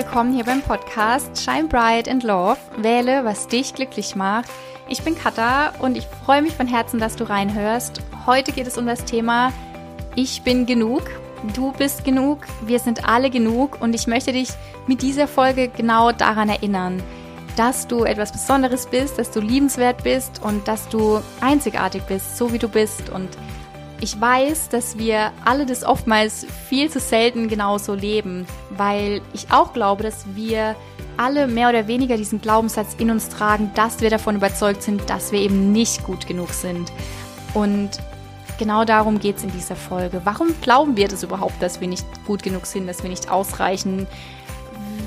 willkommen hier beim Podcast Shine Bright and Love. Wähle, was dich glücklich macht. Ich bin Katha und ich freue mich von Herzen, dass du reinhörst. Heute geht es um das Thema Ich bin genug. Du bist genug. Wir sind alle genug und ich möchte dich mit dieser Folge genau daran erinnern, dass du etwas Besonderes bist, dass du liebenswert bist und dass du einzigartig bist, so wie du bist und ich weiß, dass wir alle das oftmals viel zu selten genauso leben, weil ich auch glaube, dass wir alle mehr oder weniger diesen Glaubenssatz in uns tragen, dass wir davon überzeugt sind, dass wir eben nicht gut genug sind. Und genau darum geht es in dieser Folge. Warum glauben wir das überhaupt, dass wir nicht gut genug sind, dass wir nicht ausreichen?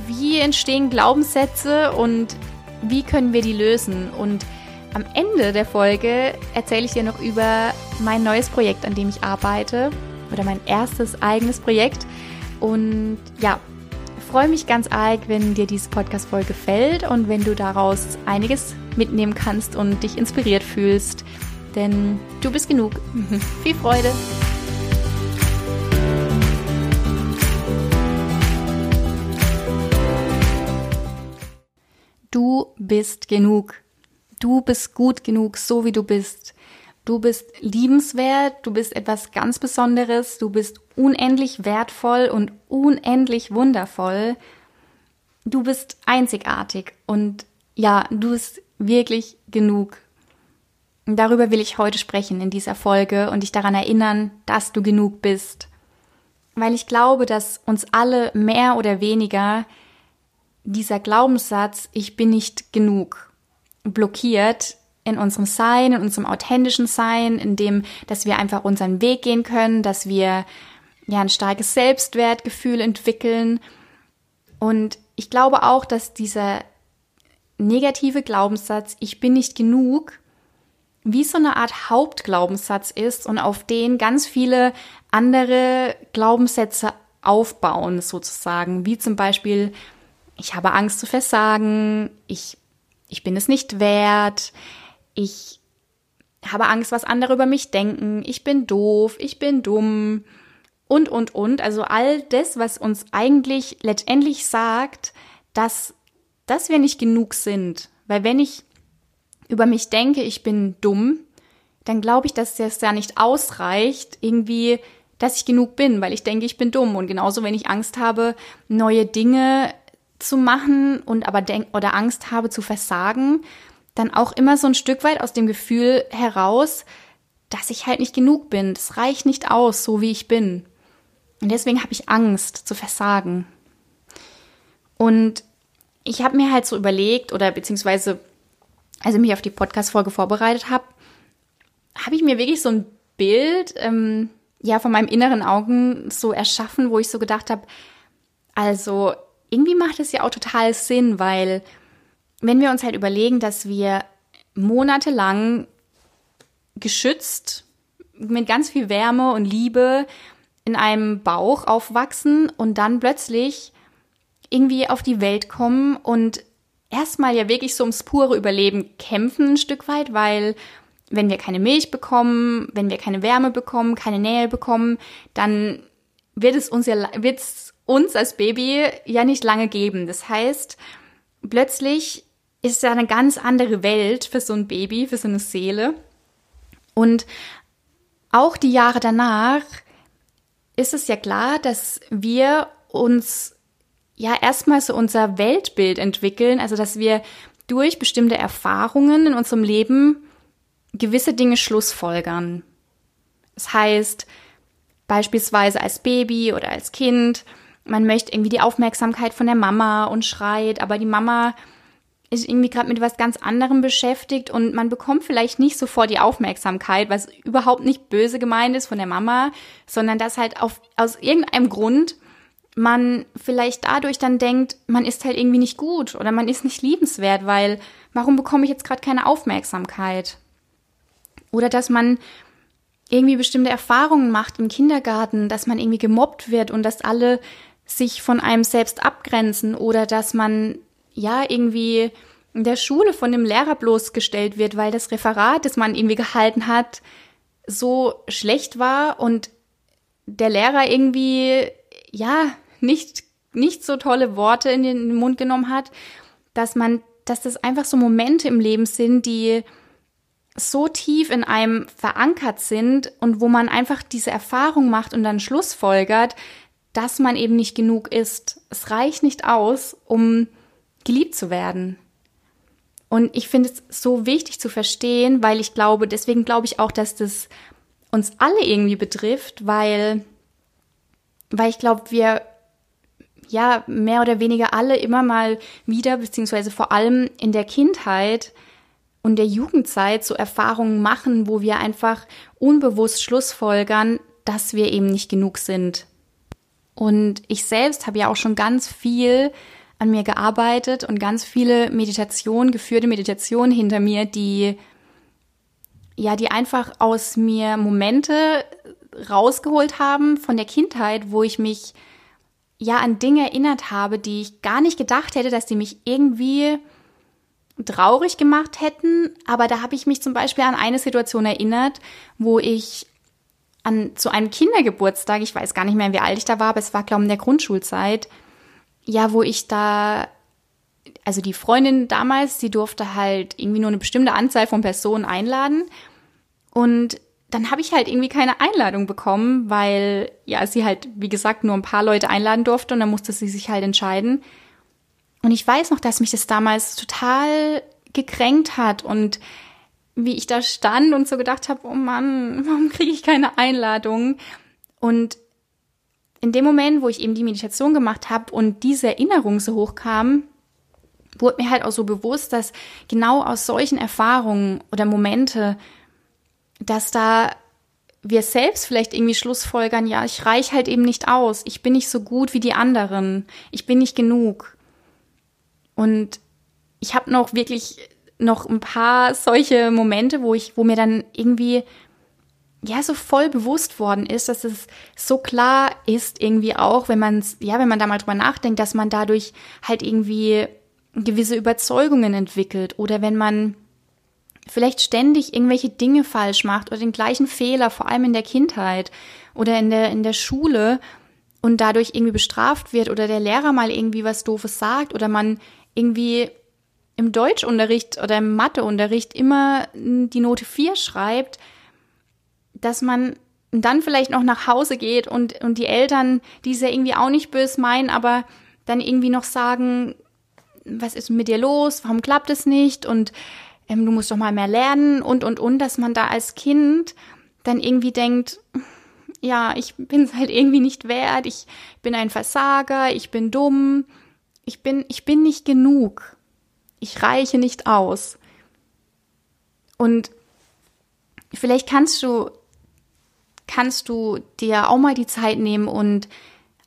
Wie entstehen Glaubenssätze und wie können wir die lösen? Und am Ende der Folge erzähle ich dir noch über mein neues Projekt, an dem ich arbeite oder mein erstes eigenes Projekt. Und ja, freue mich ganz arg, wenn dir diese Podcast-Folge gefällt und wenn du daraus einiges mitnehmen kannst und dich inspiriert fühlst. Denn du bist genug. Viel Freude! Du bist genug. Du bist gut genug, so wie du bist. Du bist liebenswert, du bist etwas ganz Besonderes, du bist unendlich wertvoll und unendlich wundervoll. Du bist einzigartig und ja, du bist wirklich genug. Darüber will ich heute sprechen in dieser Folge und dich daran erinnern, dass du genug bist. Weil ich glaube, dass uns alle mehr oder weniger dieser Glaubenssatz, ich bin nicht genug, blockiert in unserem Sein, in unserem authentischen Sein, in dem, dass wir einfach unseren Weg gehen können, dass wir ja ein starkes Selbstwertgefühl entwickeln. Und ich glaube auch, dass dieser negative Glaubenssatz, ich bin nicht genug, wie so eine Art Hauptglaubenssatz ist und auf den ganz viele andere Glaubenssätze aufbauen, sozusagen, wie zum Beispiel, ich habe Angst zu versagen, ich ich bin es nicht wert, ich habe Angst, was andere über mich denken, ich bin doof, ich bin dumm und, und, und. Also all das, was uns eigentlich letztendlich sagt, dass, dass wir nicht genug sind. Weil wenn ich über mich denke, ich bin dumm, dann glaube ich, dass das ja nicht ausreicht, irgendwie, dass ich genug bin, weil ich denke, ich bin dumm. Und genauso, wenn ich Angst habe, neue Dinge zu machen und aber denk oder Angst habe zu versagen, dann auch immer so ein Stück weit aus dem Gefühl heraus, dass ich halt nicht genug bin. Das reicht nicht aus, so wie ich bin. Und deswegen habe ich Angst zu versagen. Und ich habe mir halt so überlegt oder beziehungsweise, als ich mich auf die Podcast-Folge vorbereitet habe, habe ich mir wirklich so ein Bild, ähm, ja, von meinem inneren Augen so erschaffen, wo ich so gedacht habe, also irgendwie macht es ja auch total Sinn, weil wenn wir uns halt überlegen, dass wir monatelang geschützt mit ganz viel Wärme und Liebe in einem Bauch aufwachsen und dann plötzlich irgendwie auf die Welt kommen und erstmal ja wirklich so ums pure Überleben kämpfen ein Stück weit, weil wenn wir keine Milch bekommen, wenn wir keine Wärme bekommen, keine Nähe bekommen, dann wird es uns ja, wird es uns als Baby ja nicht lange geben. Das heißt, plötzlich ist ja eine ganz andere Welt für so ein Baby, für so eine Seele. Und auch die Jahre danach ist es ja klar, dass wir uns ja erstmal so unser Weltbild entwickeln, also dass wir durch bestimmte Erfahrungen in unserem Leben gewisse Dinge schlussfolgern. Das heißt, beispielsweise als Baby oder als Kind man möchte irgendwie die Aufmerksamkeit von der Mama und schreit, aber die Mama ist irgendwie gerade mit was ganz anderem beschäftigt und man bekommt vielleicht nicht sofort die Aufmerksamkeit, was überhaupt nicht böse gemeint ist von der Mama, sondern dass halt auf, aus irgendeinem Grund man vielleicht dadurch dann denkt, man ist halt irgendwie nicht gut oder man ist nicht liebenswert, weil warum bekomme ich jetzt gerade keine Aufmerksamkeit? Oder dass man irgendwie bestimmte Erfahrungen macht im Kindergarten, dass man irgendwie gemobbt wird und dass alle sich von einem selbst abgrenzen oder dass man ja irgendwie in der Schule von dem Lehrer bloßgestellt wird, weil das Referat, das man irgendwie gehalten hat, so schlecht war und der Lehrer irgendwie ja nicht nicht so tolle Worte in den Mund genommen hat, dass man, dass das einfach so Momente im Leben sind, die so tief in einem verankert sind und wo man einfach diese Erfahrung macht und dann Schlussfolgert, dass man eben nicht genug ist. Es reicht nicht aus, um geliebt zu werden. Und ich finde es so wichtig zu verstehen, weil ich glaube, deswegen glaube ich auch, dass das uns alle irgendwie betrifft, weil, weil ich glaube, wir ja mehr oder weniger alle immer mal wieder, beziehungsweise vor allem in der Kindheit und der Jugendzeit so Erfahrungen machen, wo wir einfach unbewusst Schlussfolgern, dass wir eben nicht genug sind. Und ich selbst habe ja auch schon ganz viel an mir gearbeitet und ganz viele Meditationen, geführte Meditationen hinter mir, die ja, die einfach aus mir Momente rausgeholt haben von der Kindheit, wo ich mich ja an Dinge erinnert habe, die ich gar nicht gedacht hätte, dass die mich irgendwie traurig gemacht hätten. Aber da habe ich mich zum Beispiel an eine Situation erinnert, wo ich an zu einem Kindergeburtstag, ich weiß gar nicht mehr, wie alt ich da war, aber es war, glaube ich, in der Grundschulzeit, ja, wo ich da, also die Freundin damals, die durfte halt irgendwie nur eine bestimmte Anzahl von Personen einladen. Und dann habe ich halt irgendwie keine Einladung bekommen, weil ja, sie halt, wie gesagt, nur ein paar Leute einladen durfte und dann musste sie sich halt entscheiden. Und ich weiß noch, dass mich das damals total gekränkt hat und wie ich da stand und so gedacht habe, oh Mann, warum kriege ich keine Einladung? Und in dem Moment, wo ich eben die Meditation gemacht habe und diese Erinnerung so hochkam, wurde mir halt auch so bewusst, dass genau aus solchen Erfahrungen oder Momente, dass da wir selbst vielleicht irgendwie Schlussfolgern, ja, ich reich halt eben nicht aus, ich bin nicht so gut wie die anderen, ich bin nicht genug. Und ich habe noch wirklich noch ein paar solche Momente, wo ich, wo mir dann irgendwie ja so voll bewusst worden ist, dass es so klar ist irgendwie auch, wenn man ja, wenn man da mal drüber nachdenkt, dass man dadurch halt irgendwie gewisse Überzeugungen entwickelt oder wenn man vielleicht ständig irgendwelche Dinge falsch macht oder den gleichen Fehler, vor allem in der Kindheit oder in der in der Schule und dadurch irgendwie bestraft wird oder der Lehrer mal irgendwie was doofes sagt oder man irgendwie im Deutschunterricht oder im Matheunterricht immer die Note 4 schreibt, dass man dann vielleicht noch nach Hause geht und, und die Eltern, die es ja irgendwie auch nicht böse meinen, aber dann irgendwie noch sagen, was ist mit dir los, warum klappt es nicht? Und ähm, du musst doch mal mehr lernen und, und, und, dass man da als Kind dann irgendwie denkt, ja, ich bin es halt irgendwie nicht wert, ich bin ein Versager, ich bin dumm, ich bin, ich bin nicht genug. Ich reiche nicht aus. Und vielleicht kannst du, kannst du dir auch mal die Zeit nehmen und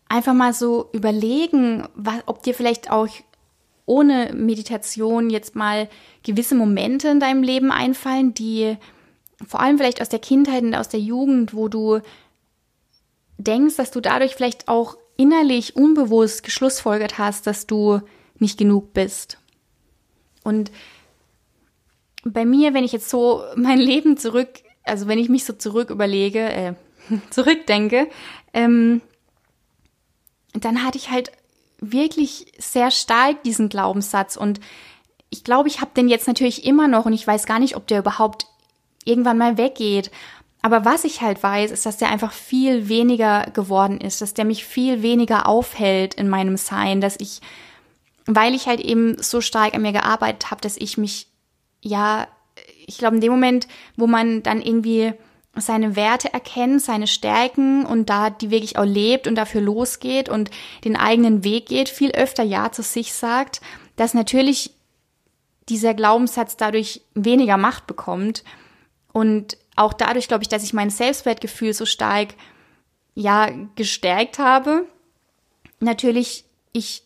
einfach mal so überlegen, was, ob dir vielleicht auch ohne Meditation jetzt mal gewisse Momente in deinem Leben einfallen, die vor allem vielleicht aus der Kindheit und aus der Jugend, wo du denkst, dass du dadurch vielleicht auch innerlich unbewusst geschlussfolgert hast, dass du nicht genug bist. Und bei mir, wenn ich jetzt so mein Leben zurück, also wenn ich mich so zurück überlege, äh, zurückdenke, ähm, dann hatte ich halt wirklich sehr stark diesen Glaubenssatz und ich glaube, ich habe den jetzt natürlich immer noch und ich weiß gar nicht, ob der überhaupt irgendwann mal weggeht. Aber was ich halt weiß, ist, dass der einfach viel weniger geworden ist, dass der mich viel weniger aufhält in meinem Sein, dass ich, weil ich halt eben so stark an mir gearbeitet habe, dass ich mich, ja, ich glaube, in dem Moment, wo man dann irgendwie seine Werte erkennt, seine Stärken und da die wirklich auch lebt und dafür losgeht und den eigenen Weg geht, viel öfter Ja zu sich sagt, dass natürlich dieser Glaubenssatz dadurch weniger Macht bekommt. Und auch dadurch, glaube ich, dass ich mein Selbstwertgefühl so stark, ja, gestärkt habe, natürlich ich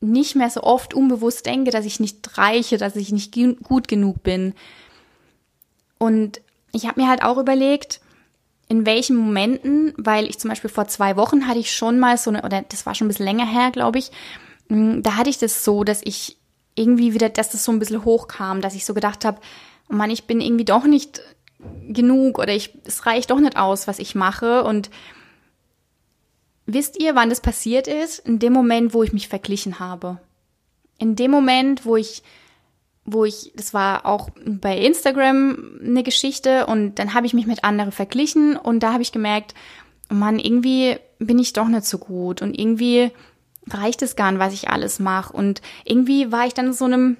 nicht mehr so oft unbewusst denke, dass ich nicht reiche, dass ich nicht gut genug bin. Und ich habe mir halt auch überlegt, in welchen Momenten, weil ich zum Beispiel vor zwei Wochen hatte ich schon mal so eine, oder das war schon ein bisschen länger her, glaube ich, hm, da hatte ich das so, dass ich irgendwie wieder, dass das so ein bisschen hochkam, dass ich so gedacht habe, oh Mann, ich bin irgendwie doch nicht genug oder ich, es reicht doch nicht aus, was ich mache. Und wisst ihr, wann das passiert ist? In dem Moment, wo ich mich verglichen habe. In dem Moment, wo ich wo ich, das war auch bei Instagram eine Geschichte und dann habe ich mich mit anderen verglichen und da habe ich gemerkt, Mann, irgendwie bin ich doch nicht so gut und irgendwie reicht es gar nicht, was ich alles mache und irgendwie war ich dann in so einem,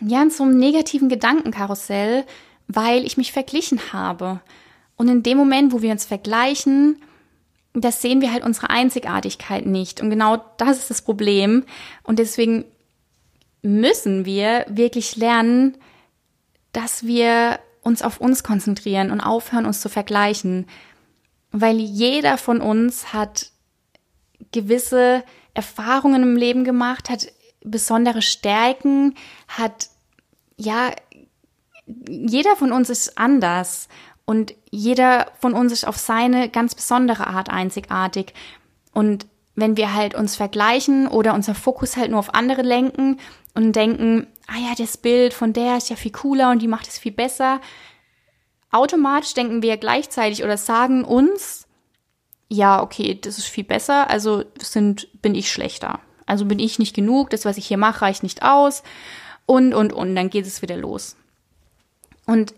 ja, in so einem negativen Gedankenkarussell, weil ich mich verglichen habe. Und in dem Moment, wo wir uns vergleichen, das sehen wir halt unsere Einzigartigkeit nicht. Und genau das ist das Problem. Und deswegen müssen wir wirklich lernen, dass wir uns auf uns konzentrieren und aufhören, uns zu vergleichen. Weil jeder von uns hat gewisse Erfahrungen im Leben gemacht, hat besondere Stärken, hat, ja, jeder von uns ist anders und jeder von uns ist auf seine ganz besondere Art einzigartig. Und wenn wir halt uns vergleichen oder unser Fokus halt nur auf andere lenken und denken, ah ja, das Bild von der ist ja viel cooler und die macht es viel besser, automatisch denken wir gleichzeitig oder sagen uns, ja, okay, das ist viel besser, also sind, bin ich schlechter. Also bin ich nicht genug, das, was ich hier mache, reicht nicht aus und, und, und, dann geht es wieder los. Und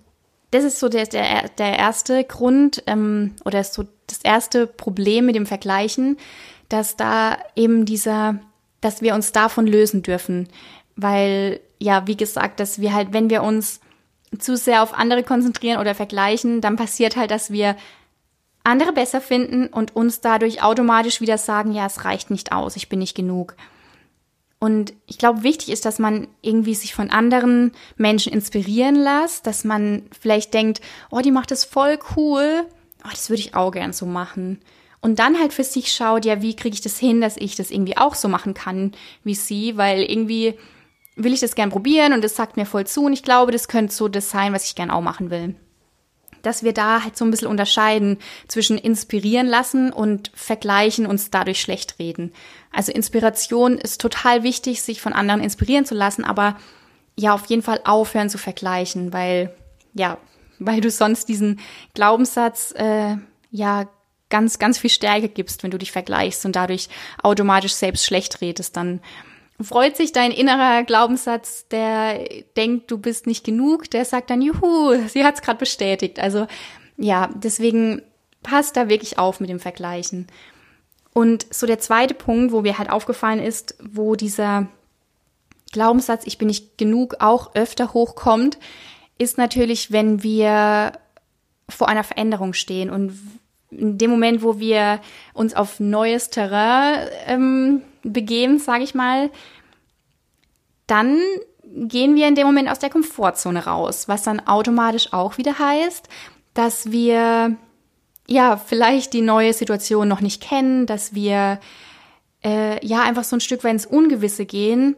das ist so der, der, der erste Grund ähm, oder so das erste Problem mit dem Vergleichen, dass da eben dieser, dass wir uns davon lösen dürfen. Weil, ja, wie gesagt, dass wir halt, wenn wir uns zu sehr auf andere konzentrieren oder vergleichen, dann passiert halt, dass wir andere besser finden und uns dadurch automatisch wieder sagen, ja, es reicht nicht aus, ich bin nicht genug. Und ich glaube, wichtig ist, dass man irgendwie sich von anderen Menschen inspirieren lässt, dass man vielleicht denkt, oh, die macht das voll cool, oh, das würde ich auch gern so machen. Und dann halt für sich schaut, ja, wie kriege ich das hin, dass ich das irgendwie auch so machen kann wie sie, weil irgendwie will ich das gern probieren und das sagt mir voll zu und ich glaube, das könnte so das sein, was ich gern auch machen will. Dass wir da halt so ein bisschen unterscheiden zwischen inspirieren lassen und vergleichen uns dadurch schlecht reden. Also Inspiration ist total wichtig, sich von anderen inspirieren zu lassen, aber ja, auf jeden Fall aufhören zu vergleichen, weil, ja, weil du sonst diesen Glaubenssatz, äh, ja, ganz, ganz viel Stärke gibst, wenn du dich vergleichst und dadurch automatisch selbst schlecht redest, dann freut sich dein innerer Glaubenssatz, der denkt, du bist nicht genug, der sagt dann, juhu, sie hat's gerade bestätigt. Also ja, deswegen passt da wirklich auf mit dem Vergleichen. Und so der zweite Punkt, wo mir halt aufgefallen ist, wo dieser Glaubenssatz, ich bin nicht genug, auch öfter hochkommt, ist natürlich, wenn wir vor einer Veränderung stehen und in dem Moment, wo wir uns auf neues Terrain ähm, begeben, sage ich mal, dann gehen wir in dem Moment aus der Komfortzone raus, was dann automatisch auch wieder heißt, dass wir ja vielleicht die neue Situation noch nicht kennen, dass wir äh, ja einfach so ein Stück weit ins Ungewisse gehen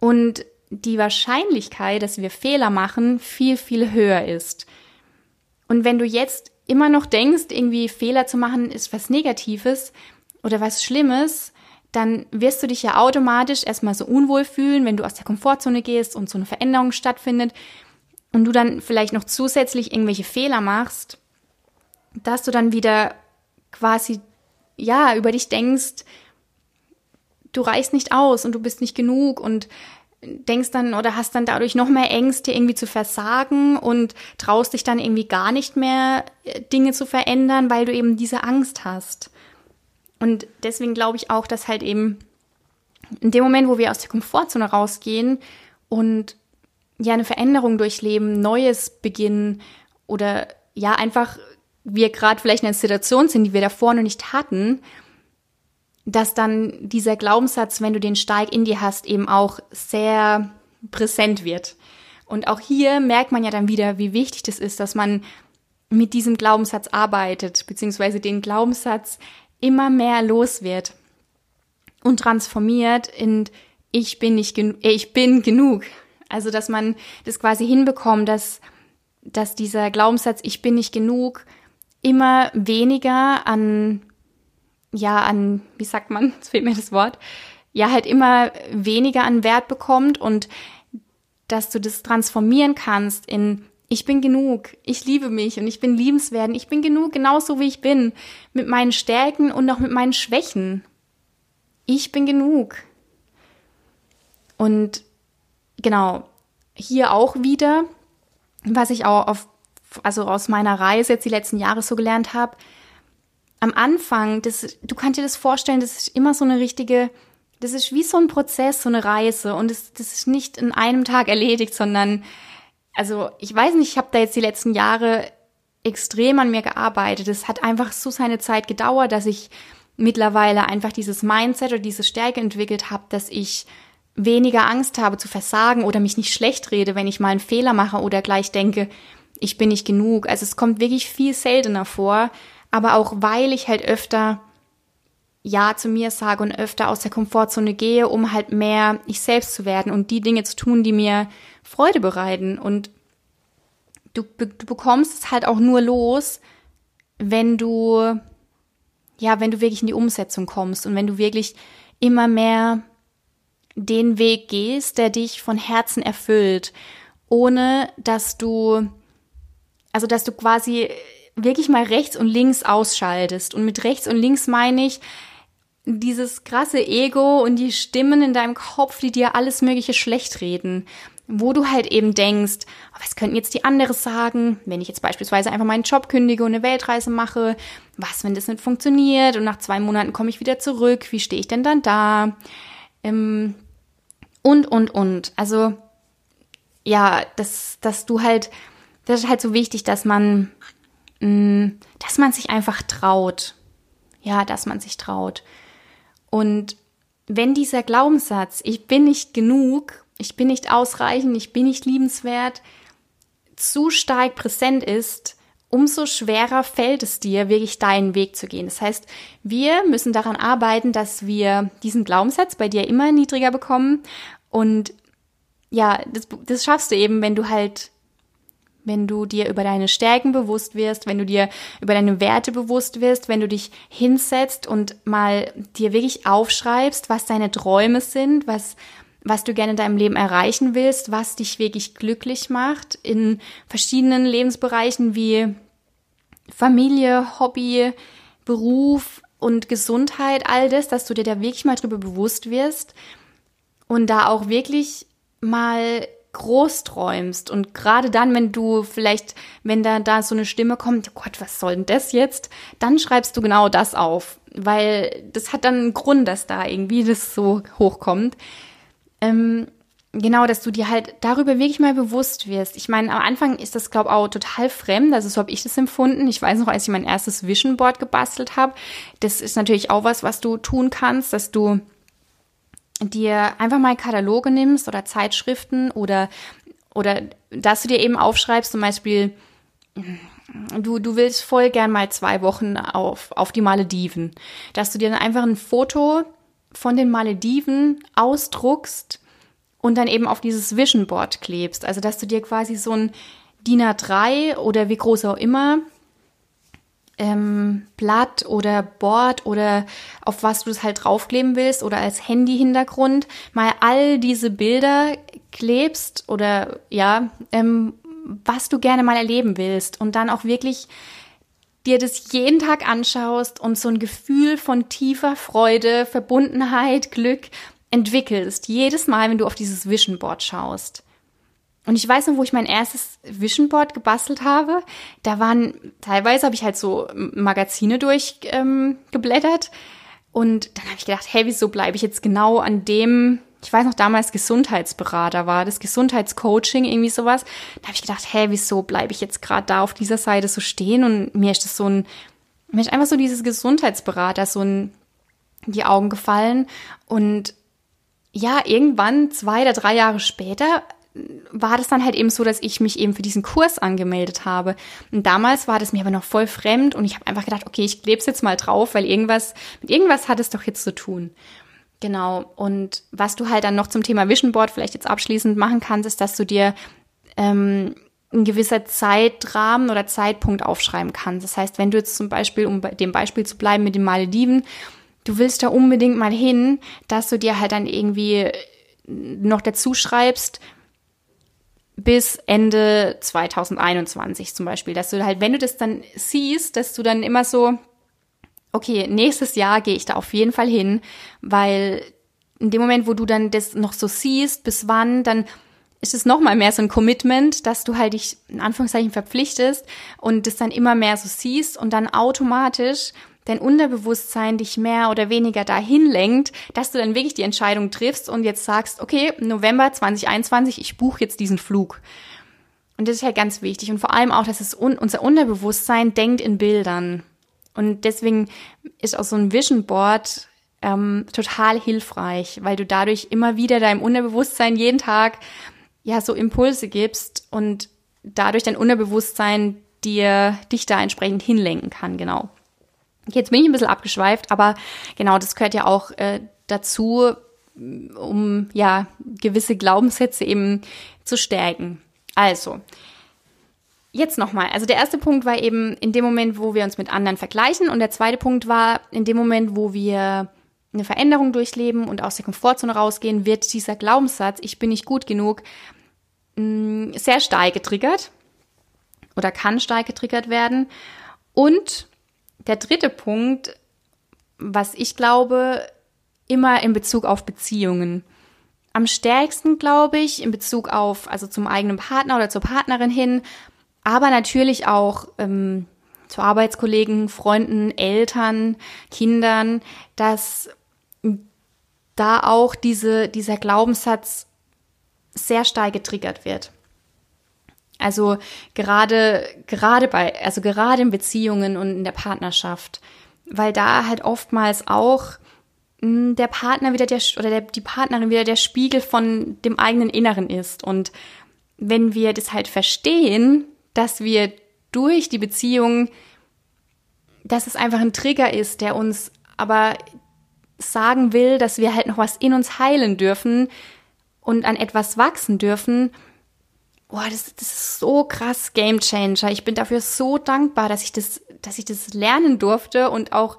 und die Wahrscheinlichkeit, dass wir Fehler machen, viel, viel höher ist. Und wenn du jetzt immer noch denkst, irgendwie Fehler zu machen ist was Negatives oder was Schlimmes, dann wirst du dich ja automatisch erstmal so unwohl fühlen, wenn du aus der Komfortzone gehst und so eine Veränderung stattfindet und du dann vielleicht noch zusätzlich irgendwelche Fehler machst, dass du dann wieder quasi, ja, über dich denkst, du reichst nicht aus und du bist nicht genug und denkst dann oder hast dann dadurch noch mehr Ängste, irgendwie zu versagen und traust dich dann irgendwie gar nicht mehr, äh, Dinge zu verändern, weil du eben diese Angst hast. Und deswegen glaube ich auch, dass halt eben in dem Moment, wo wir aus der Komfortzone rausgehen und ja eine Veränderung durchleben, Neues beginnen oder ja einfach wir gerade vielleicht in einer Situation sind, die wir davor noch nicht hatten, dass dann dieser Glaubenssatz, wenn du den Steig in dir hast, eben auch sehr präsent wird. Und auch hier merkt man ja dann wieder, wie wichtig das ist, dass man mit diesem Glaubenssatz arbeitet, beziehungsweise den Glaubenssatz immer mehr los wird und transformiert in ich bin nicht genug, äh, ich bin genug. Also, dass man das quasi hinbekommt, dass, dass dieser Glaubenssatz ich bin nicht genug immer weniger an ja, an, wie sagt man, es fehlt mir das Wort, ja, halt immer weniger an Wert bekommt und dass du das transformieren kannst in ich bin genug, ich liebe mich und ich bin liebenswert, ich bin genug, genauso wie ich bin, mit meinen Stärken und auch mit meinen Schwächen. Ich bin genug. Und genau, hier auch wieder, was ich auch auf, also aus meiner Reise jetzt die letzten Jahre so gelernt habe, am Anfang, das, du kannst dir das vorstellen, das ist immer so eine richtige, das ist wie so ein Prozess, so eine Reise und das, das ist nicht in einem Tag erledigt, sondern also ich weiß nicht, ich habe da jetzt die letzten Jahre extrem an mir gearbeitet. Es hat einfach so seine Zeit gedauert, dass ich mittlerweile einfach dieses Mindset oder diese Stärke entwickelt habe, dass ich weniger Angst habe zu versagen oder mich nicht schlecht rede, wenn ich mal einen Fehler mache oder gleich denke, ich bin nicht genug. Also es kommt wirklich viel seltener vor, aber auch weil ich halt öfter ja zu mir sage und öfter aus der Komfortzone gehe, um halt mehr ich selbst zu werden und die Dinge zu tun, die mir Freude bereiten. Und du, du bekommst es halt auch nur los, wenn du, ja, wenn du wirklich in die Umsetzung kommst und wenn du wirklich immer mehr den Weg gehst, der dich von Herzen erfüllt, ohne dass du, also dass du quasi wirklich mal rechts und links ausschaltest. Und mit rechts und links meine ich, dieses krasse Ego und die Stimmen in deinem Kopf, die dir alles Mögliche schlecht reden, wo du halt eben denkst, was könnten jetzt die anderen sagen, wenn ich jetzt beispielsweise einfach meinen Job kündige und eine Weltreise mache, was, wenn das nicht funktioniert und nach zwei Monaten komme ich wieder zurück, wie stehe ich denn dann da? Ähm, und, und, und. Also, ja, dass, dass du halt, das ist halt so wichtig, dass man, dass man sich einfach traut. Ja, dass man sich traut. Und wenn dieser Glaubenssatz, ich bin nicht genug, ich bin nicht ausreichend, ich bin nicht liebenswert, zu stark präsent ist, umso schwerer fällt es dir, wirklich deinen Weg zu gehen. Das heißt, wir müssen daran arbeiten, dass wir diesen Glaubenssatz bei dir immer niedriger bekommen. Und ja, das, das schaffst du eben, wenn du halt wenn du dir über deine Stärken bewusst wirst, wenn du dir über deine Werte bewusst wirst, wenn du dich hinsetzt und mal dir wirklich aufschreibst, was deine Träume sind, was was du gerne in deinem Leben erreichen willst, was dich wirklich glücklich macht in verschiedenen Lebensbereichen wie Familie, Hobby, Beruf und Gesundheit, all das, dass du dir da wirklich mal drüber bewusst wirst und da auch wirklich mal groß träumst und gerade dann, wenn du vielleicht, wenn da, da so eine Stimme kommt, oh Gott, was soll denn das jetzt? Dann schreibst du genau das auf, weil das hat dann einen Grund, dass da irgendwie das so hochkommt. Ähm, genau, dass du dir halt darüber wirklich mal bewusst wirst. Ich meine, am Anfang ist das, glaube ich, auch total fremd. Also so habe ich das empfunden. Ich weiß noch, als ich mein erstes Vision Board gebastelt habe, das ist natürlich auch was, was du tun kannst, dass du dir einfach mal Kataloge nimmst oder Zeitschriften oder, oder dass du dir eben aufschreibst, zum Beispiel, du, du willst voll gern mal zwei Wochen auf, auf die Malediven, dass du dir dann einfach ein Foto von den Malediven ausdruckst und dann eben auf dieses Vision Board klebst. Also, dass du dir quasi so ein DIN A3 oder wie groß auch immer ähm, Blatt oder Board oder auf was du es halt draufkleben willst oder als Handy-Hintergrund mal all diese Bilder klebst oder ja, ähm, was du gerne mal erleben willst und dann auch wirklich dir das jeden Tag anschaust und so ein Gefühl von tiefer Freude, Verbundenheit, Glück entwickelst, jedes Mal, wenn du auf dieses Vision Board schaust. Und ich weiß noch, wo ich mein erstes Vision Board gebastelt habe. Da waren, teilweise habe ich halt so Magazine durchgeblättert. Ähm, und dann habe ich gedacht, hey, wieso bleibe ich jetzt genau an dem, ich weiß noch, damals Gesundheitsberater war, das Gesundheitscoaching, irgendwie sowas. Da habe ich gedacht, hey, wieso bleibe ich jetzt gerade da auf dieser Seite so stehen? Und mir ist das so ein, mir ist einfach so dieses Gesundheitsberater so in die Augen gefallen. Und ja, irgendwann, zwei oder drei Jahre später, war das dann halt eben so, dass ich mich eben für diesen Kurs angemeldet habe. Und damals war das mir aber noch voll fremd und ich habe einfach gedacht, okay, ich klebe es jetzt mal drauf, weil irgendwas, mit irgendwas hat es doch jetzt zu tun. Genau. Und was du halt dann noch zum Thema Vision Board vielleicht jetzt abschließend machen kannst, ist, dass du dir ähm, ein gewisser Zeitrahmen oder Zeitpunkt aufschreiben kannst. Das heißt, wenn du jetzt zum Beispiel, um bei dem Beispiel zu bleiben mit den Malediven, du willst da unbedingt mal hin, dass du dir halt dann irgendwie noch dazu schreibst, bis Ende 2021 zum Beispiel, dass du halt, wenn du das dann siehst, dass du dann immer so, okay, nächstes Jahr gehe ich da auf jeden Fall hin, weil in dem Moment, wo du dann das noch so siehst, bis wann, dann ist es nochmal mehr so ein Commitment, dass du halt dich in Anführungszeichen verpflichtest und das dann immer mehr so siehst und dann automatisch dein Unterbewusstsein dich mehr oder weniger dahin lenkt, dass du dann wirklich die Entscheidung triffst und jetzt sagst, okay, November 2021, ich buche jetzt diesen Flug. Und das ist halt ganz wichtig. Und vor allem auch, dass es un unser Unterbewusstsein denkt in Bildern. Und deswegen ist auch so ein Vision Board ähm, total hilfreich, weil du dadurch immer wieder deinem Unterbewusstsein jeden Tag ja so Impulse gibst und dadurch dein Unterbewusstsein dir dich da entsprechend hinlenken kann, genau. Jetzt bin ich ein bisschen abgeschweift, aber genau, das gehört ja auch äh, dazu, um ja gewisse Glaubenssätze eben zu stärken. Also, jetzt nochmal. Also der erste Punkt war eben in dem Moment, wo wir uns mit anderen vergleichen und der zweite Punkt war in dem Moment, wo wir eine Veränderung durchleben und aus der Komfortzone rausgehen, wird dieser Glaubenssatz, ich bin nicht gut genug, mm, sehr stark getriggert oder kann stark getriggert werden. Und der dritte Punkt, was ich glaube, immer in Bezug auf Beziehungen. Am stärksten, glaube ich, in Bezug auf, also zum eigenen Partner oder zur Partnerin hin, aber natürlich auch ähm, zu Arbeitskollegen, Freunden, Eltern, Kindern, dass da auch diese, dieser Glaubenssatz sehr stark getriggert wird. Also gerade, gerade bei, also gerade in Beziehungen und in der Partnerschaft, weil da halt oftmals auch hm, der Partner wieder der, oder der, die Partnerin wieder der Spiegel von dem eigenen Inneren ist. Und wenn wir das halt verstehen, dass wir durch die Beziehung, dass es einfach ein Trigger ist, der uns aber sagen will, dass wir halt noch was in uns heilen dürfen und an etwas wachsen dürfen, boah, das, das ist so krass Game Changer. Ich bin dafür so dankbar, dass ich das, dass ich das lernen durfte und auch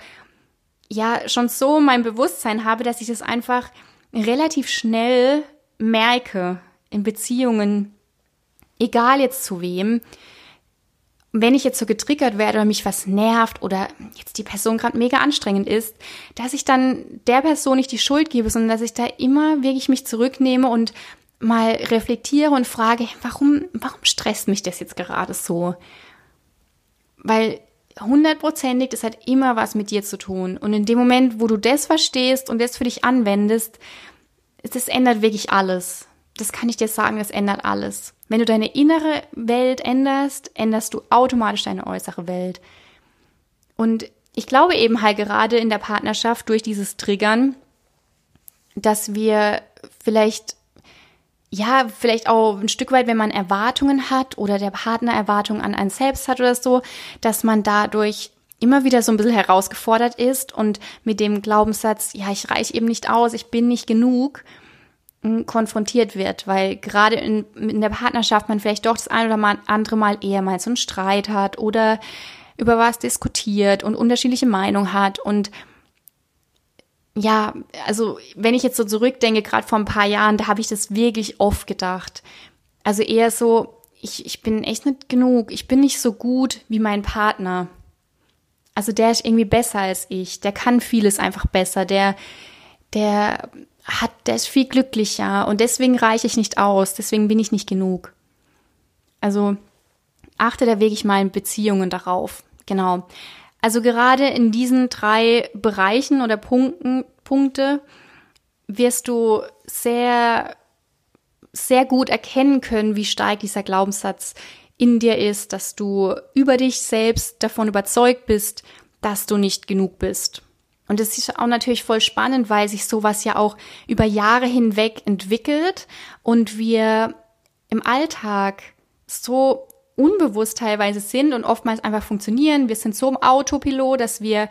ja schon so mein Bewusstsein habe, dass ich das einfach relativ schnell merke in Beziehungen, egal jetzt zu wem, wenn ich jetzt so getriggert werde oder mich was nervt oder jetzt die Person gerade mega anstrengend ist, dass ich dann der Person nicht die Schuld gebe, sondern dass ich da immer wirklich mich zurücknehme und mal reflektiere und frage, warum, warum stresst mich das jetzt gerade so? Weil hundertprozentig, das hat immer was mit dir zu tun. Und in dem Moment, wo du das verstehst und das für dich anwendest, das ändert wirklich alles. Das kann ich dir sagen, das ändert alles. Wenn du deine innere Welt änderst, änderst du automatisch deine äußere Welt. Und ich glaube eben halt gerade in der Partnerschaft durch dieses Triggern, dass wir vielleicht ja, vielleicht auch ein Stück weit, wenn man Erwartungen hat oder der Partner Erwartungen an einen selbst hat oder so, dass man dadurch immer wieder so ein bisschen herausgefordert ist und mit dem Glaubenssatz, ja, ich reich eben nicht aus, ich bin nicht genug, konfrontiert wird, weil gerade in, in der Partnerschaft man vielleicht doch das ein oder andere Mal eher mal so einen Streit hat oder über was diskutiert und unterschiedliche Meinungen hat und ja, also wenn ich jetzt so zurückdenke, gerade vor ein paar Jahren, da habe ich das wirklich oft gedacht. Also eher so, ich, ich bin echt nicht genug, ich bin nicht so gut wie mein Partner. Also der ist irgendwie besser als ich, der kann vieles einfach besser, der, der hat, der ist viel glücklicher und deswegen reiche ich nicht aus, deswegen bin ich nicht genug. Also achte da wirklich mal in Beziehungen darauf. Genau. Also gerade in diesen drei Bereichen oder Punkten, Punkte wirst du sehr, sehr gut erkennen können, wie stark dieser Glaubenssatz in dir ist, dass du über dich selbst davon überzeugt bist, dass du nicht genug bist. Und das ist auch natürlich voll spannend, weil sich sowas ja auch über Jahre hinweg entwickelt und wir im Alltag so unbewusst teilweise sind und oftmals einfach funktionieren. Wir sind so im Autopilot, dass wir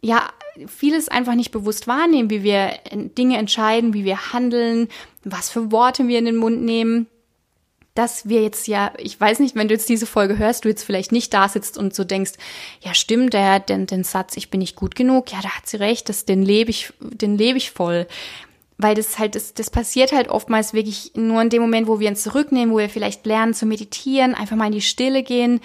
ja vieles einfach nicht bewusst wahrnehmen, wie wir Dinge entscheiden, wie wir handeln, was für Worte wir in den Mund nehmen dass wir jetzt ja, ich weiß nicht, wenn du jetzt diese Folge hörst, du jetzt vielleicht nicht da sitzt und so denkst, ja stimmt, der, den, den Satz, ich bin nicht gut genug, ja, da hat sie recht, das, den lebe ich, den lebe ich voll. Weil das halt, das, das passiert halt oftmals wirklich nur in dem Moment, wo wir uns zurücknehmen, wo wir vielleicht lernen zu meditieren, einfach mal in die Stille gehen,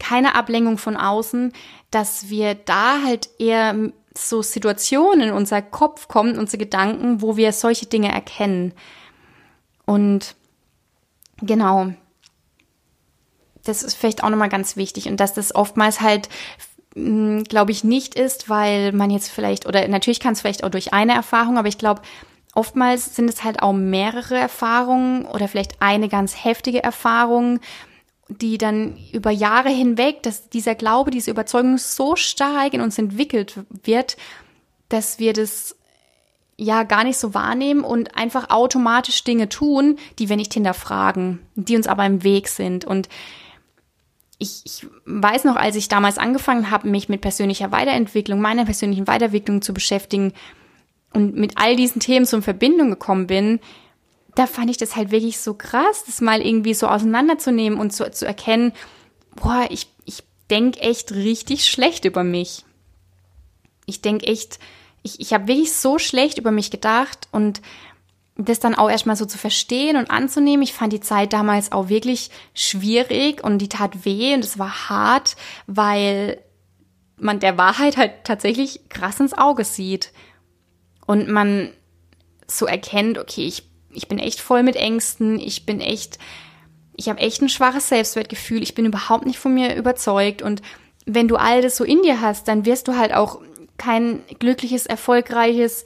keine Ablenkung von außen, dass wir da halt eher so Situationen in unser Kopf kommen, unsere Gedanken, wo wir solche Dinge erkennen. Und genau, das ist vielleicht auch nochmal ganz wichtig und dass das oftmals halt hm, glaube ich nicht ist, weil man jetzt vielleicht oder natürlich kann es vielleicht auch durch eine Erfahrung, aber ich glaube oftmals sind es halt auch mehrere Erfahrungen oder vielleicht eine ganz heftige Erfahrung, die dann über Jahre hinweg, dass dieser Glaube, diese Überzeugung so stark in uns entwickelt wird, dass wir das ja gar nicht so wahrnehmen und einfach automatisch Dinge tun, die wir nicht hinterfragen, die uns aber im Weg sind. Und ich, ich weiß noch, als ich damals angefangen habe, mich mit persönlicher Weiterentwicklung, meiner persönlichen Weiterentwicklung zu beschäftigen und mit all diesen Themen so in Verbindung gekommen bin, da fand ich das halt wirklich so krass, das mal irgendwie so auseinanderzunehmen und zu, zu erkennen, boah, ich, ich denke echt richtig schlecht über mich. Ich denke echt, ich, ich habe wirklich so schlecht über mich gedacht und das dann auch erstmal so zu verstehen und anzunehmen. Ich fand die Zeit damals auch wirklich schwierig und die tat weh und es war hart, weil man der Wahrheit halt tatsächlich krass ins Auge sieht und man so erkennt, okay, ich ich bin echt voll mit Ängsten, ich bin echt, ich habe echt ein schwaches Selbstwertgefühl, ich bin überhaupt nicht von mir überzeugt. Und wenn du all das so in dir hast, dann wirst du halt auch kein glückliches, erfolgreiches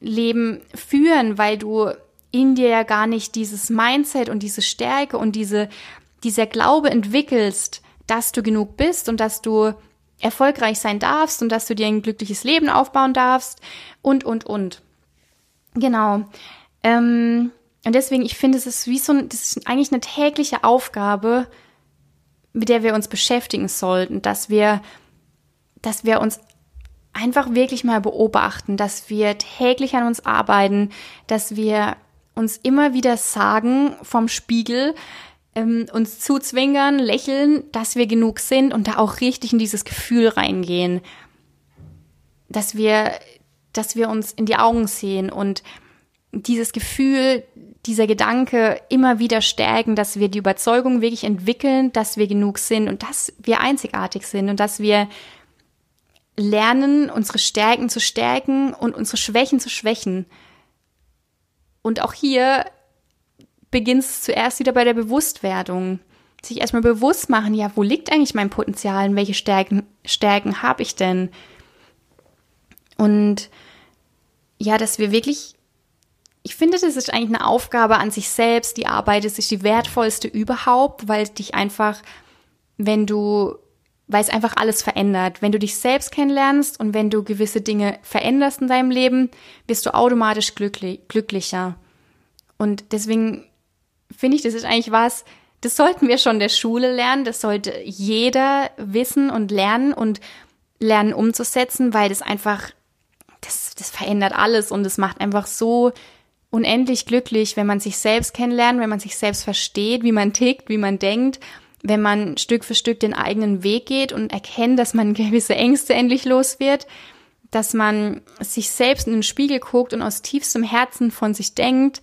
Leben führen, weil du in dir ja gar nicht dieses Mindset und diese Stärke und diese, dieser Glaube entwickelst, dass du genug bist und dass du erfolgreich sein darfst und dass du dir ein glückliches Leben aufbauen darfst und, und, und. Genau. Ähm, und deswegen, ich finde, es ist wie so ein, das ist eigentlich eine tägliche Aufgabe, mit der wir uns beschäftigen sollten, dass wir, dass wir uns einfach wirklich mal beobachten, dass wir täglich an uns arbeiten, dass wir uns immer wieder sagen vom Spiegel, ähm, uns zuzwingern, lächeln, dass wir genug sind und da auch richtig in dieses Gefühl reingehen, dass wir, dass wir uns in die Augen sehen und dieses Gefühl, dieser Gedanke immer wieder stärken, dass wir die Überzeugung wirklich entwickeln, dass wir genug sind und dass wir einzigartig sind und dass wir lernen, unsere Stärken zu stärken und unsere Schwächen zu schwächen. Und auch hier beginnt es zuerst wieder bei der Bewusstwerdung. Sich erstmal bewusst machen, ja, wo liegt eigentlich mein Potenzial und welche Stärken, Stärken habe ich denn? Und ja, dass wir wirklich ich finde, das ist eigentlich eine Aufgabe an sich selbst. Die Arbeit ist die wertvollste überhaupt, weil dich einfach, wenn du, weil es einfach alles verändert. Wenn du dich selbst kennenlernst und wenn du gewisse Dinge veränderst in deinem Leben, wirst du automatisch glücklich, glücklicher. Und deswegen finde ich, das ist eigentlich was, das sollten wir schon der Schule lernen. Das sollte jeder wissen und lernen und lernen umzusetzen, weil das einfach, das, das verändert alles und es macht einfach so unendlich glücklich, wenn man sich selbst kennenlernt, wenn man sich selbst versteht, wie man tickt, wie man denkt, wenn man Stück für Stück den eigenen Weg geht und erkennt, dass man gewisse Ängste endlich los wird, dass man sich selbst in den Spiegel guckt und aus tiefstem Herzen von sich denkt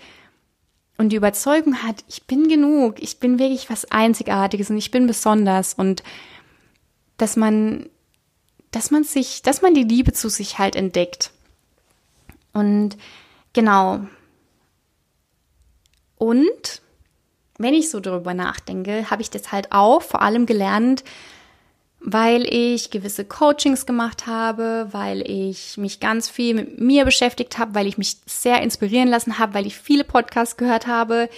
und die Überzeugung hat, ich bin genug, ich bin wirklich was Einzigartiges und ich bin besonders und dass man, dass man sich, dass man die Liebe zu sich halt entdeckt. Und genau, und wenn ich so darüber nachdenke, habe ich das halt auch vor allem gelernt, weil ich gewisse Coachings gemacht habe, weil ich mich ganz viel mit mir beschäftigt habe, weil ich mich sehr inspirieren lassen habe, weil ich viele Podcasts gehört habe,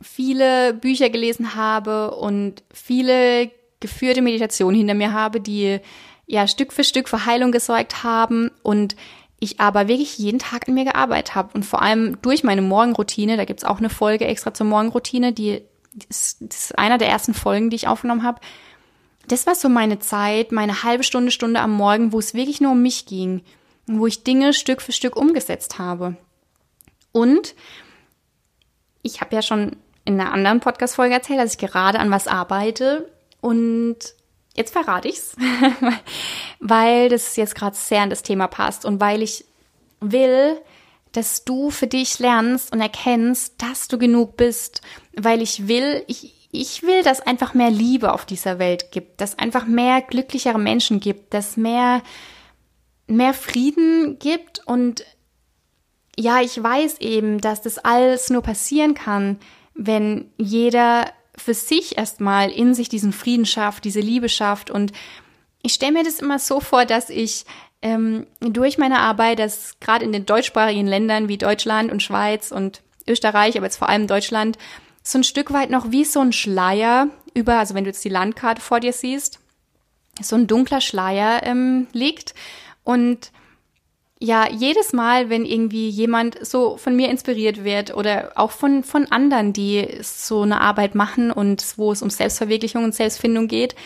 viele Bücher gelesen habe und viele geführte Meditationen hinter mir habe, die ja Stück für Stück für Heilung gesorgt haben und ich aber wirklich jeden Tag an mir gearbeitet habe und vor allem durch meine Morgenroutine, da gibt's auch eine Folge extra zur Morgenroutine, die, ist, ist einer der ersten Folgen, die ich aufgenommen habe. Das war so meine Zeit, meine halbe Stunde, Stunde am Morgen, wo es wirklich nur um mich ging, wo ich Dinge Stück für Stück umgesetzt habe. Und ich habe ja schon in einer anderen Podcast-Folge erzählt, dass ich gerade an was arbeite und Jetzt verrate ich's, weil das jetzt gerade sehr an das Thema passt und weil ich will, dass du für dich lernst und erkennst, dass du genug bist, weil ich will, ich, ich will, dass einfach mehr Liebe auf dieser Welt gibt, dass einfach mehr glücklichere Menschen gibt, dass mehr, mehr Frieden gibt und ja, ich weiß eben, dass das alles nur passieren kann, wenn jeder für sich erstmal in sich diesen Frieden schafft, diese Liebe schafft. Und ich stelle mir das immer so vor, dass ich ähm, durch meine Arbeit, dass gerade in den deutschsprachigen Ländern wie Deutschland und Schweiz und Österreich, aber jetzt vor allem Deutschland, so ein Stück weit noch wie so ein Schleier über, also wenn du jetzt die Landkarte vor dir siehst, so ein dunkler Schleier ähm, liegt. Und ja, jedes Mal, wenn irgendwie jemand so von mir inspiriert wird oder auch von, von anderen, die so eine Arbeit machen und wo es um Selbstverwirklichung und Selbstfindung geht,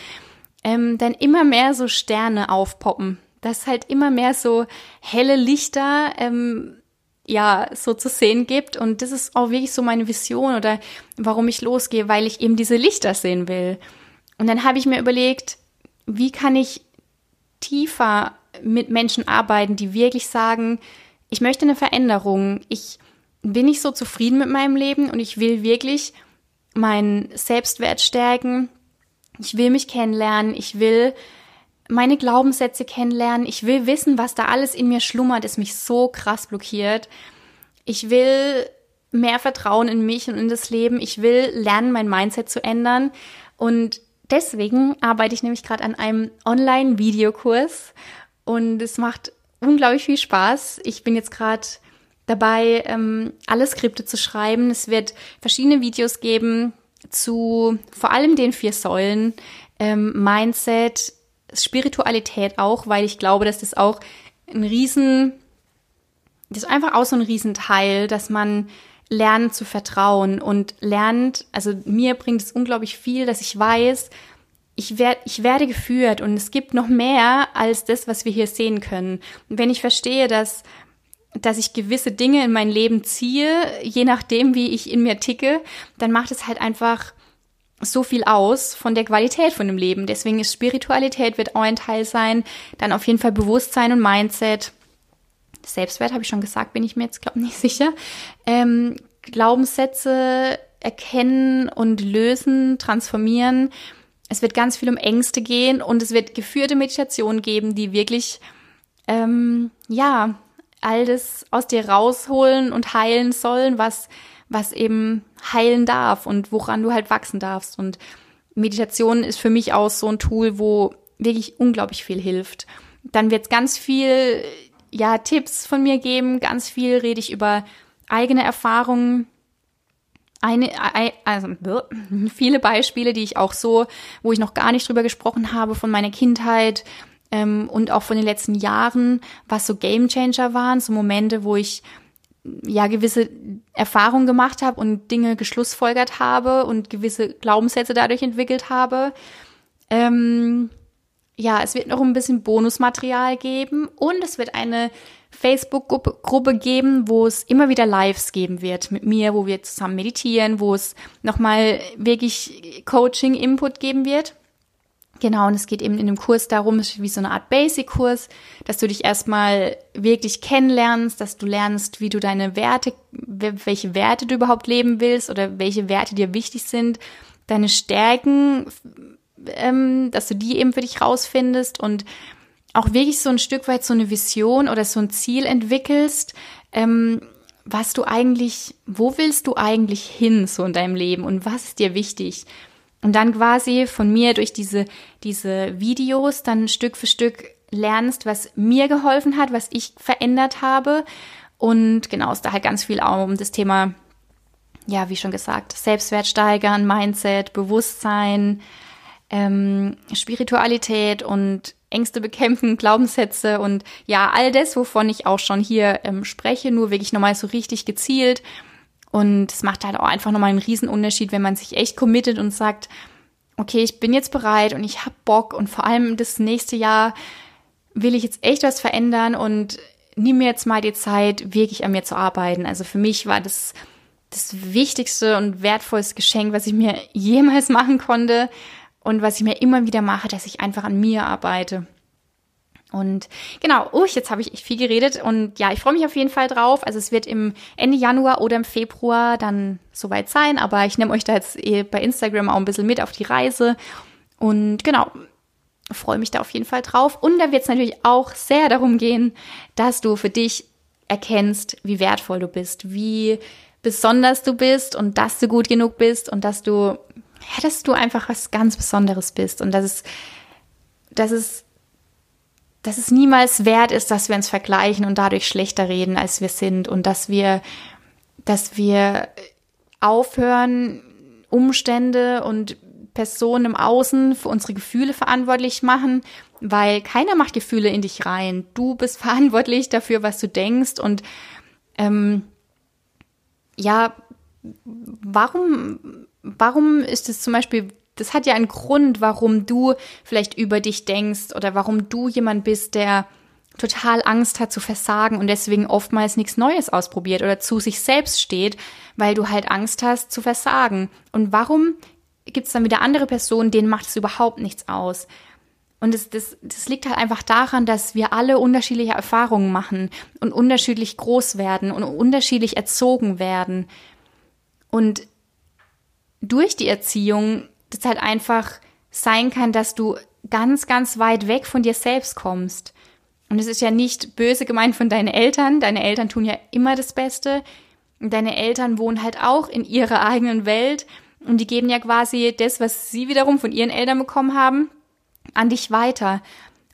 ähm, dann immer mehr so Sterne aufpoppen. Dass halt immer mehr so helle Lichter, ähm, ja, so zu sehen gibt. Und das ist auch wirklich so meine Vision oder warum ich losgehe, weil ich eben diese Lichter sehen will. Und dann habe ich mir überlegt, wie kann ich tiefer mit Menschen arbeiten, die wirklich sagen, ich möchte eine Veränderung, ich bin nicht so zufrieden mit meinem Leben und ich will wirklich meinen Selbstwert stärken, ich will mich kennenlernen, ich will meine Glaubenssätze kennenlernen, ich will wissen, was da alles in mir schlummert, das mich so krass blockiert. Ich will mehr Vertrauen in mich und in das Leben. Ich will lernen, mein Mindset zu ändern. Und deswegen arbeite ich nämlich gerade an einem Online-Videokurs und es macht unglaublich viel Spaß. Ich bin jetzt gerade dabei, ähm, alle Skripte zu schreiben. Es wird verschiedene Videos geben zu vor allem den vier Säulen, ähm, Mindset, Spiritualität auch, weil ich glaube, dass das auch ein Riesen, das ist einfach auch so ein Riesenteil, dass man lernt zu vertrauen und lernt, also mir bringt es unglaublich viel, dass ich weiß, ich, werd, ich werde geführt und es gibt noch mehr als das, was wir hier sehen können. Und wenn ich verstehe, dass, dass ich gewisse Dinge in mein Leben ziehe, je nachdem, wie ich in mir ticke, dann macht es halt einfach so viel aus von der Qualität von dem Leben. Deswegen ist Spiritualität wird auch ein Teil sein. Dann auf jeden Fall Bewusstsein und Mindset. Selbstwert habe ich schon gesagt, bin ich mir jetzt glaube nicht sicher. Ähm, Glaubenssätze erkennen und lösen, transformieren es wird ganz viel um Ängste gehen und es wird geführte Meditationen geben, die wirklich, ähm, ja, all das aus dir rausholen und heilen sollen, was, was eben heilen darf und woran du halt wachsen darfst. Und Meditation ist für mich auch so ein Tool, wo wirklich unglaublich viel hilft. Dann wird es ganz viel, ja, Tipps von mir geben, ganz viel rede ich über eigene Erfahrungen, eine, also viele Beispiele, die ich auch so, wo ich noch gar nicht drüber gesprochen habe, von meiner Kindheit ähm, und auch von den letzten Jahren, was so Gamechanger waren, so Momente, wo ich ja gewisse Erfahrungen gemacht habe und Dinge geschlussfolgert habe und gewisse Glaubenssätze dadurch entwickelt habe. Ähm, ja, es wird noch ein bisschen Bonusmaterial geben und es wird eine Facebook-Gruppe geben, wo es immer wieder Lives geben wird mit mir, wo wir zusammen meditieren, wo es nochmal wirklich Coaching-Input geben wird. Genau, und es geht eben in dem Kurs darum, es ist wie so eine Art Basic-Kurs, dass du dich erstmal wirklich kennenlernst, dass du lernst, wie du deine Werte, welche Werte du überhaupt leben willst oder welche Werte dir wichtig sind, deine Stärken, ähm, dass du die eben für dich rausfindest und auch wirklich so ein Stück weit so eine Vision oder so ein Ziel entwickelst, ähm, was du eigentlich, wo willst du eigentlich hin so in deinem Leben und was ist dir wichtig? Und dann quasi von mir durch diese, diese Videos dann Stück für Stück lernst, was mir geholfen hat, was ich verändert habe. Und genau, ist da halt ganz viel auch um das Thema, ja, wie schon gesagt, Selbstwert steigern, Mindset, Bewusstsein, ähm, Spiritualität und Ängste bekämpfen, Glaubenssätze und ja, all das, wovon ich auch schon hier ähm, spreche, nur wirklich nochmal so richtig gezielt. Und es macht halt auch einfach nochmal einen Riesenunterschied, wenn man sich echt committet und sagt, okay, ich bin jetzt bereit und ich hab Bock und vor allem das nächste Jahr will ich jetzt echt was verändern und nimm mir jetzt mal die Zeit, wirklich an mir zu arbeiten. Also für mich war das das wichtigste und wertvollste Geschenk, was ich mir jemals machen konnte, und was ich mir immer wieder mache, dass ich einfach an mir arbeite. Und genau, oh, jetzt habe ich echt viel geredet und ja, ich freue mich auf jeden Fall drauf. Also es wird im Ende Januar oder im Februar dann soweit sein, aber ich nehme euch da jetzt eh bei Instagram auch ein bisschen mit auf die Reise. Und genau, freue mich da auf jeden Fall drauf. Und da wird es natürlich auch sehr darum gehen, dass du für dich erkennst, wie wertvoll du bist, wie besonders du bist und dass du gut genug bist und dass du, ja, dass du einfach was ganz Besonderes bist und dass es, dass es dass es niemals wert ist, dass wir uns vergleichen und dadurch schlechter reden, als wir sind und dass wir, dass wir aufhören, Umstände und Personen im Außen für unsere Gefühle verantwortlich machen, weil keiner macht Gefühle in dich rein. Du bist verantwortlich dafür, was du denkst und ähm, ja, warum, warum ist es zum Beispiel das hat ja einen Grund, warum du vielleicht über dich denkst oder warum du jemand bist, der total Angst hat zu versagen und deswegen oftmals nichts Neues ausprobiert oder zu sich selbst steht, weil du halt Angst hast zu versagen. Und warum gibt es dann wieder andere Personen, denen macht es überhaupt nichts aus? Und das, das, das liegt halt einfach daran, dass wir alle unterschiedliche Erfahrungen machen und unterschiedlich groß werden und unterschiedlich erzogen werden. Und durch die Erziehung das halt einfach sein kann, dass du ganz, ganz weit weg von dir selbst kommst. Und es ist ja nicht böse gemeint von deinen Eltern. Deine Eltern tun ja immer das Beste. Und deine Eltern wohnen halt auch in ihrer eigenen Welt. Und die geben ja quasi das, was sie wiederum von ihren Eltern bekommen haben, an dich weiter.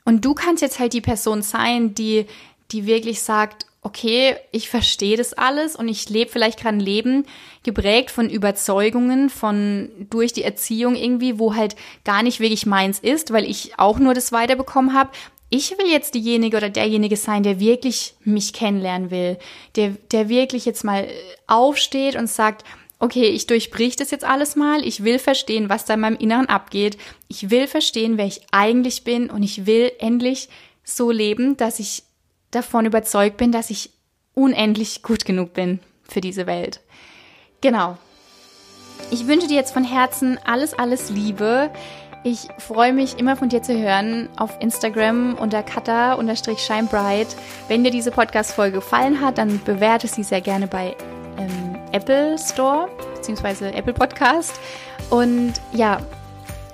Und du kannst jetzt halt die Person sein, die, die wirklich sagt, okay, ich verstehe das alles und ich lebe vielleicht gerade ein Leben geprägt von Überzeugungen, von durch die Erziehung irgendwie, wo halt gar nicht wirklich meins ist, weil ich auch nur das weiterbekommen habe. Ich will jetzt diejenige oder derjenige sein, der wirklich mich kennenlernen will, der, der wirklich jetzt mal aufsteht und sagt, okay, ich durchbrich das jetzt alles mal, ich will verstehen, was da in meinem Inneren abgeht, ich will verstehen, wer ich eigentlich bin und ich will endlich so leben, dass ich davon überzeugt bin, dass ich unendlich gut genug bin für diese Welt. Genau. Ich wünsche dir jetzt von Herzen alles, alles Liebe. Ich freue mich immer von dir zu hören auf Instagram unter kata-shinebright. Wenn dir diese Podcast-Folge gefallen hat, dann bewerte sie sehr gerne bei ähm, Apple Store bzw. Apple Podcast. Und ja,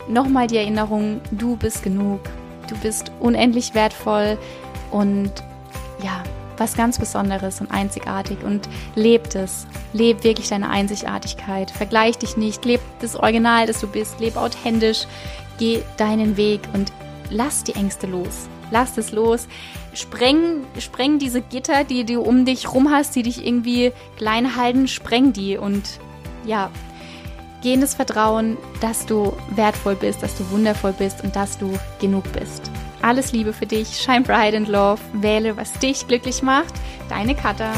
nochmal die Erinnerung, du bist genug. Du bist unendlich wertvoll und ja, was ganz Besonderes und einzigartig und lebt es. Leb wirklich deine Einzigartigkeit. Vergleich dich nicht. Leb das Original, das du bist. Leb authentisch. Geh deinen Weg und lass die Ängste los. Lass es los. Spreng, spreng diese Gitter, die du um dich rum hast, die dich irgendwie klein halten. Spreng die und ja, geh in das Vertrauen, dass du wertvoll bist, dass du wundervoll bist und dass du genug bist. Alles Liebe für dich, shine bright and love, wähle, was dich glücklich macht. Deine Katha.